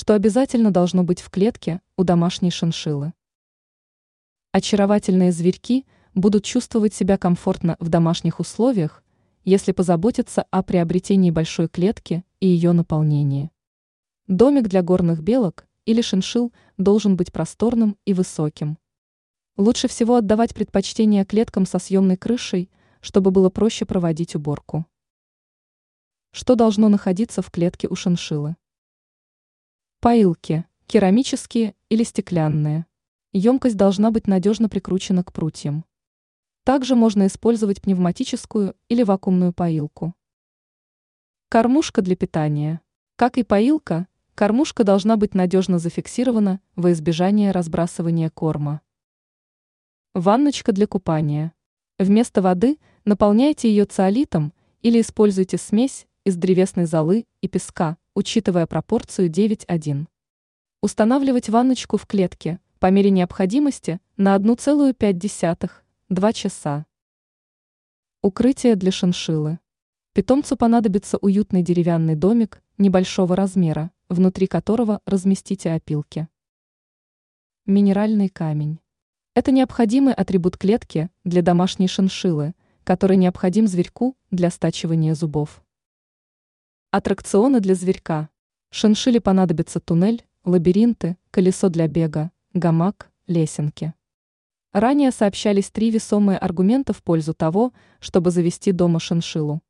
что обязательно должно быть в клетке у домашней шиншиллы. Очаровательные зверьки будут чувствовать себя комфортно в домашних условиях, если позаботиться о приобретении большой клетки и ее наполнении. Домик для горных белок или шиншилл должен быть просторным и высоким. Лучше всего отдавать предпочтение клеткам со съемной крышей, чтобы было проще проводить уборку. Что должно находиться в клетке у шиншиллы? Поилки, керамические или стеклянные. Емкость должна быть надежно прикручена к прутьям. Также можно использовать пневматическую или вакуумную поилку. Кормушка для питания. Как и поилка, кормушка должна быть надежно зафиксирована во избежание разбрасывания корма. Ванночка для купания. Вместо воды наполняйте ее циолитом или используйте смесь из древесной золы и песка, учитывая пропорцию 9:1. Устанавливать ванночку в клетке по мере необходимости на 1,5-2 часа. Укрытие для шиншиллы. Питомцу понадобится уютный деревянный домик небольшого размера, внутри которого разместите опилки. Минеральный камень. Это необходимый атрибут клетки для домашней шиншиллы, который необходим зверьку для стачивания зубов. Аттракционы для зверька. Шиншилле понадобится туннель, лабиринты, колесо для бега, гамак, лесенки. Ранее сообщались три весомые аргумента в пользу того, чтобы завести дома шиншиллу.